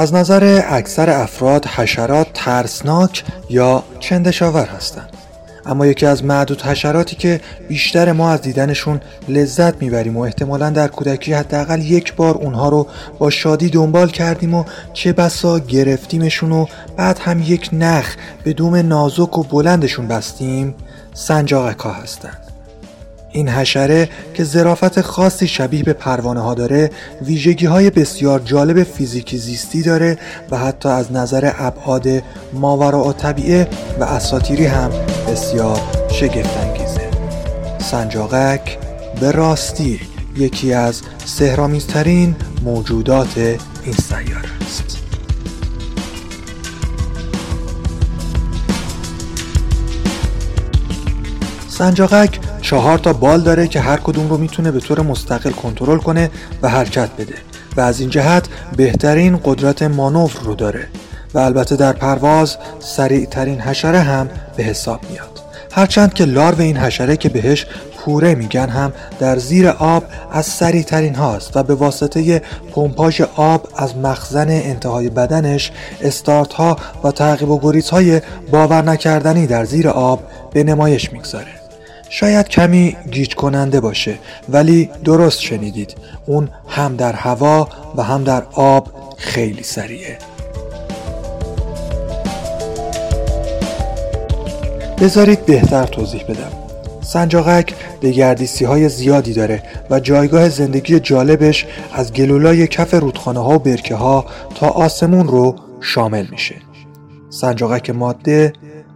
از نظر اکثر افراد حشرات ترسناک یا چندشاور هستند. اما یکی از معدود حشراتی که بیشتر ما از دیدنشون لذت می‌بریم و احتمالا در کودکی حداقل یک بار اونها رو با شادی دنبال کردیم و چه بسا گرفتیمشون و بعد هم یک نخ به دوم نازک و بلندشون بستیم سنجاقک ها هستند. این حشره که ظرافت خاصی شبیه به پروانه ها داره ویژگی های بسیار جالب فیزیکی زیستی داره و حتی از نظر ابعاد ماورا و طبیعه و اساتیری هم بسیار شگفت انگیزه سنجاقک به راستی یکی از سهرامیزترین موجودات این سیاره است. سنجاقک. چهار تا بال داره که هر کدوم رو می‌تونه به طور مستقل کنترل کنه و حرکت بده. و از این جهت بهترین قدرت مانور رو داره. و البته در پرواز سریع ترین حشره هم به حساب میاد. هرچند که لارو این حشره که بهش پوره میگن هم در زیر آب از سریع ترین هاست و به واسطه پمپاژ آب از مخزن انتهای بدنش استارت ها و تعقیب و گریز های باور نکردنی در زیر آب به نمایش می‌گذاره. شاید کمی گیج کننده باشه ولی درست شنیدید. اون هم در هوا و هم در آب خیلی سریعه. بذارید بهتر توضیح بدم. سنجاقک دگردیسی های زیادی داره و جایگاه زندگی جالبش از گلولای کف رودخانه ها و برکه ها تا آسمون رو شامل میشه. سنجاقک ماده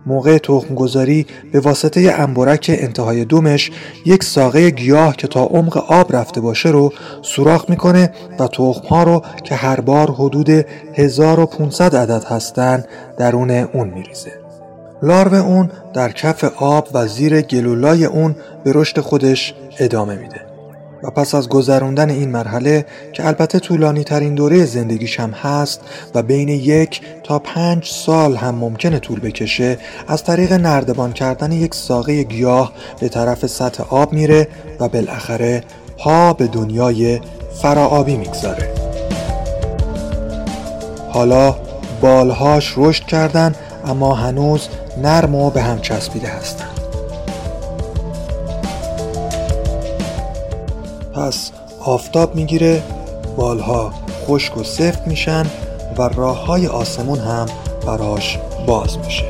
موقع تخمگذاری به واسطه انبرک انتهای دومش یک ساقه گیاه که تا عمق آب رفته باشه رو سوراخ می‌کنه و تخمها رو که هر بار حدود 1500 عدد هستن درون اون میریزه. لارو اون در کف آب و زیر گلولای اون به رشد خودش ادامه میده. و پس از گذروندن این مرحله که البته طولانی ترین دوره زندگیش هم هست و بین یک تا پنج سال هم ممکنه طول بکشه از طریق نردبان کردن یک ساقه گیاه به طرف سطح آب میره و بالاخره پا به دنیای فراآبی می‌گذاره. حالا بالهاش رشد کردن اما هنوز نرم و به هم چسبیده هستن. پس آفتاب می‌گیره بالها خشک و سفت میشن و راه های آسمون هم براش باز میشه.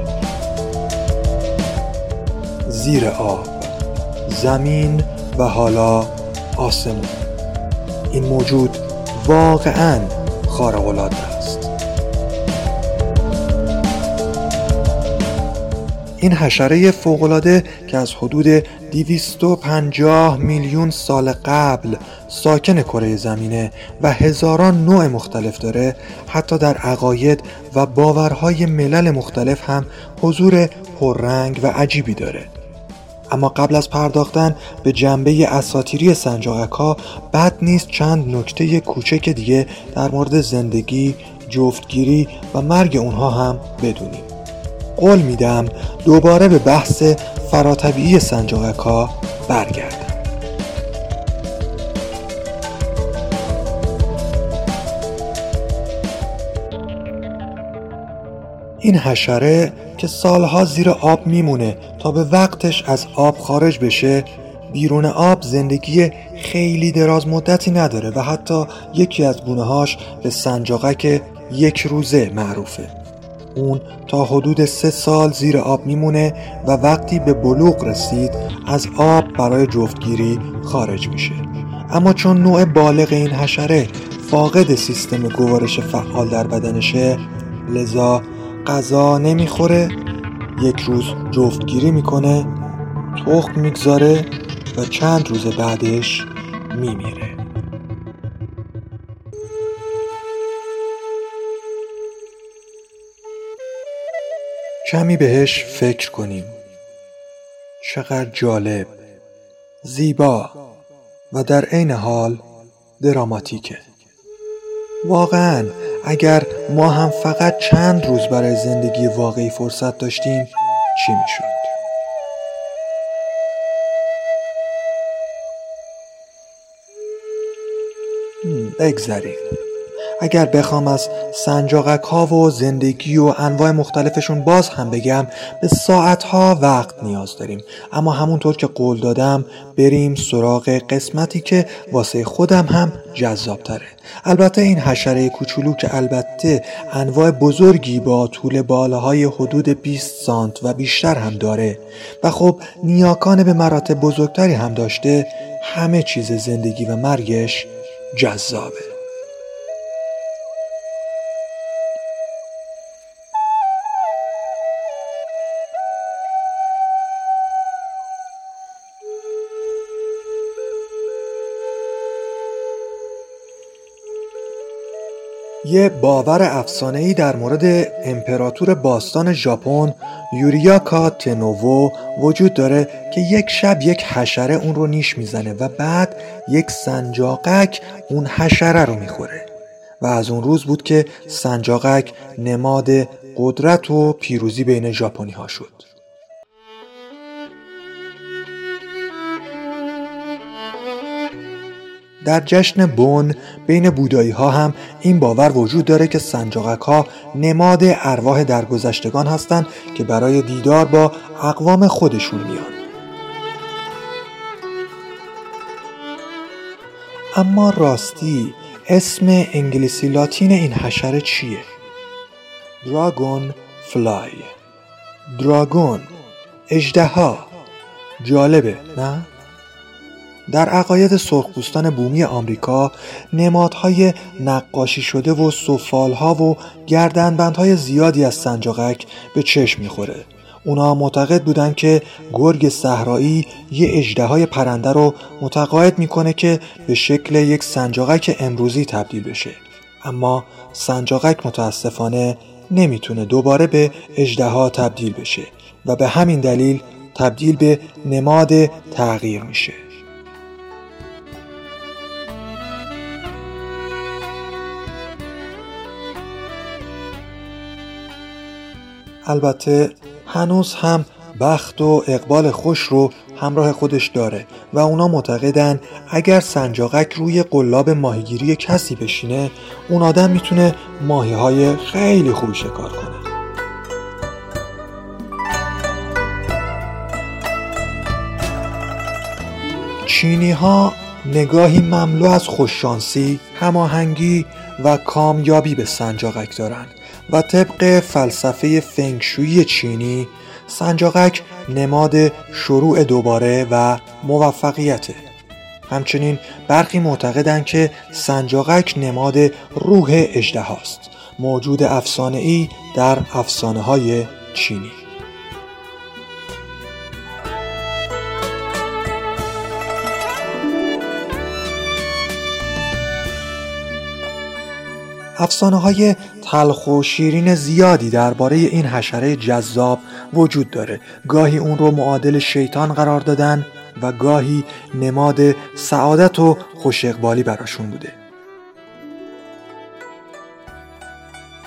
زیر آب زمین و حالا آسمون. این موجود واقعا خارق است. این حشره فوقالعاده که از حدود 250 میلیون سال قبل ساکن کره زمینه و هزاران نوع مختلف داره حتی در عقاید و باورهای ملل مختلف هم حضور پررنگ و عجیبی داره. اما قبل از پرداختن به جنبه اساتیری سنجاقک ها بد نیست چند نکته کوچک دیگه در مورد زندگی، جفتگیری و مرگ اونها هم بدونیم. قول میدم دوباره به بحث فراتبیعی سنجاقک ها برگردم. این حشره که سالها زیر آب میمونه تا به وقتش از آب خارج بشه بیرون آب زندگی خیلی دراز مدتی نداره و حتی یکی از گونه هاش به سنجاقک یک روزه معروفه. اون تا حدود سه سال زیر آب میمونه و وقتی به بلوغ رسید از آب برای جفتگیری خارج میشه. اما چون نوع بالغ این حشره فاقد سیستم گوارش فعال در بدنشه لذا غذا نمی‌خوره یک روز جفتگیری می‌کنه تخم می‌گذاره و چند روز بعدش میمیره. کمی بهش فکر کنیم. چقدر جالب زیبا و در عین حال دراماتیکه. واقعا اگر ما هم فقط چند روز برای زندگی واقعی فرصت داشتیم چی می‌شد؟ بگذریم. اگر بخوام از سنجاقک ها و زندگی و انواع مختلفشون باز هم بگم به ساعت ها وقت نیاز داریم. اما همونطور که قول دادم بریم سراغ قسمتی که واسه خودم هم جذاب تره البته این حشره کوچولو که البته انواع بزرگی با طول بالاهای حدود 20 سانت و بیشتر هم داره و خب نیاکان به مراتب بزرگتری هم داشته همه چیز زندگی و مرگش جذابه. یه باور افسانه‌ای در مورد امپراتور باستان ژاپن یوریاکا تنوو وجود داره که یک شب یک حشره اون رو نیش می‌زنه و بعد یک سنجاقک اون حشره رو می‌خوره. و از اون روز بود که سنجاقک نماد قدرت و پیروزی بین ژاپنی ها شد. در جشن بون بین بودایی ها هم این باور وجود داره که سنجاقک ها نماد ارواح درگذشتگان هستند که برای دیدار با اقوام خودشون میان اما راستی اسم انگلیسی لاتین این حشره چیه؟ دراگون فلای دراگون اجدها جالبه نه؟ در عقاید سرخپوستان بومی آمریکا نمادهای نقاشی شده و سفالها و گردنبندهای زیادی از سنجاقک به چشم می‌خوره. اونا معتقد بودن که گرگ صحرایی یه اجده پرنده رو متقاعد می‌کنه که به شکل یک سنجاقک امروزی تبدیل بشه. اما سنجاقک متاسفانه نمی‌تونه دوباره به اجده تبدیل بشه و به همین دلیل تبدیل به نماد تغییر میشه. البته هنوز هم بخت و اقبال خوش رو همراه خودش داره و اونا معتقدن اگر سنجاقک روی قلاب ماهیگیری کسی بشینه اون آدم می‌تونه ماهی های خیلی خوبی شکار کنه. چینی ها نگاهی مملو از خوششانسی، هماهنگی و کامیابی به سنجاقک دارند و طبق فلسفه فنگشویی چینی سنجاقک نماد شروع دوباره و موفقیته. همچنین برخی معتقدند که سنجاقک نماد روح اجده هاست موجود افسانه ای در افسانه های چینی. افسانه های تلخ و شیرین زیادی درباره این حشره جذاب وجود داره. گاهی اون رو معادل شیطان قرار دادن و گاهی نماد سعادت و خوش اقبالی براشون بوده.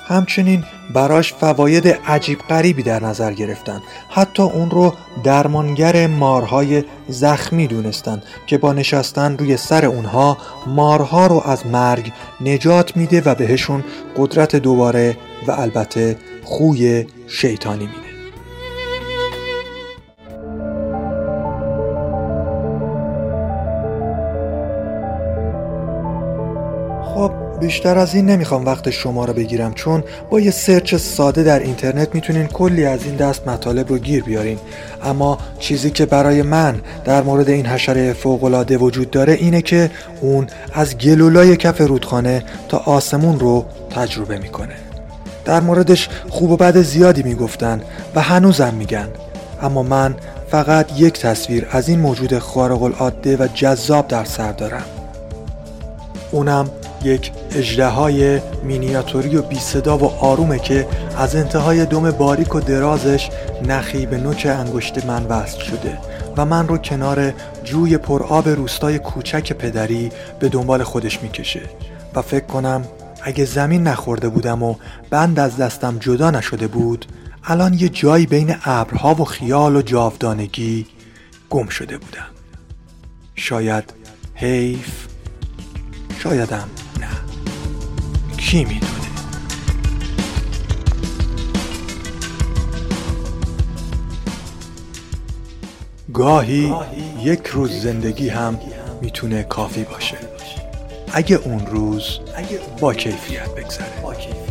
همچنین براش فواید عجیب غریبی در نظر گرفتن. حتی اون رو درمانگر مارهای زخمی دونستن که با نشستن روی سر اونها مارها رو از مرگ نجات میده و بهشون قدرت دوباره و البته خوی شیطانی میده. بیشتر از این نمی‌خوام وقت شما رو بگیرم چون با یه سرچ ساده در اینترنت می‌تونین کلی از این دست مطالب رو گیر بیارین. اما چیزی که برای من در مورد این حشره فوقالعاده وجود داره اینه که اون از گلولای کف رودخانه تا آسمون رو تجربه می‌کنه. در موردش خوب و بد زیادی می‌گفتن و هنوزم میگن. اما من فقط یک تصویر از این موجود خارق العاده و جذاب در سر دارم. اونم یک های مینیاتوری و بی صدا و آرومه که از انتهای دم باریک و درازش نخی به نوک انگشت من وصل شده و من رو کنار جوی پرآب روستای کوچک پدری به دنبال خودش می‌کشه و فکر کنم اگه زمین نخورده بودم و بند از دستم جدا نشده بود الان یه جایی بین ابرها و خیال و جاودانگی گم شده بودم. شاید حیف شایدم کی می‌دونه؟ گاهی یک روز زندگی هم می‌تونه کافی باشه. اگه اون روز با کیفیت بگذره.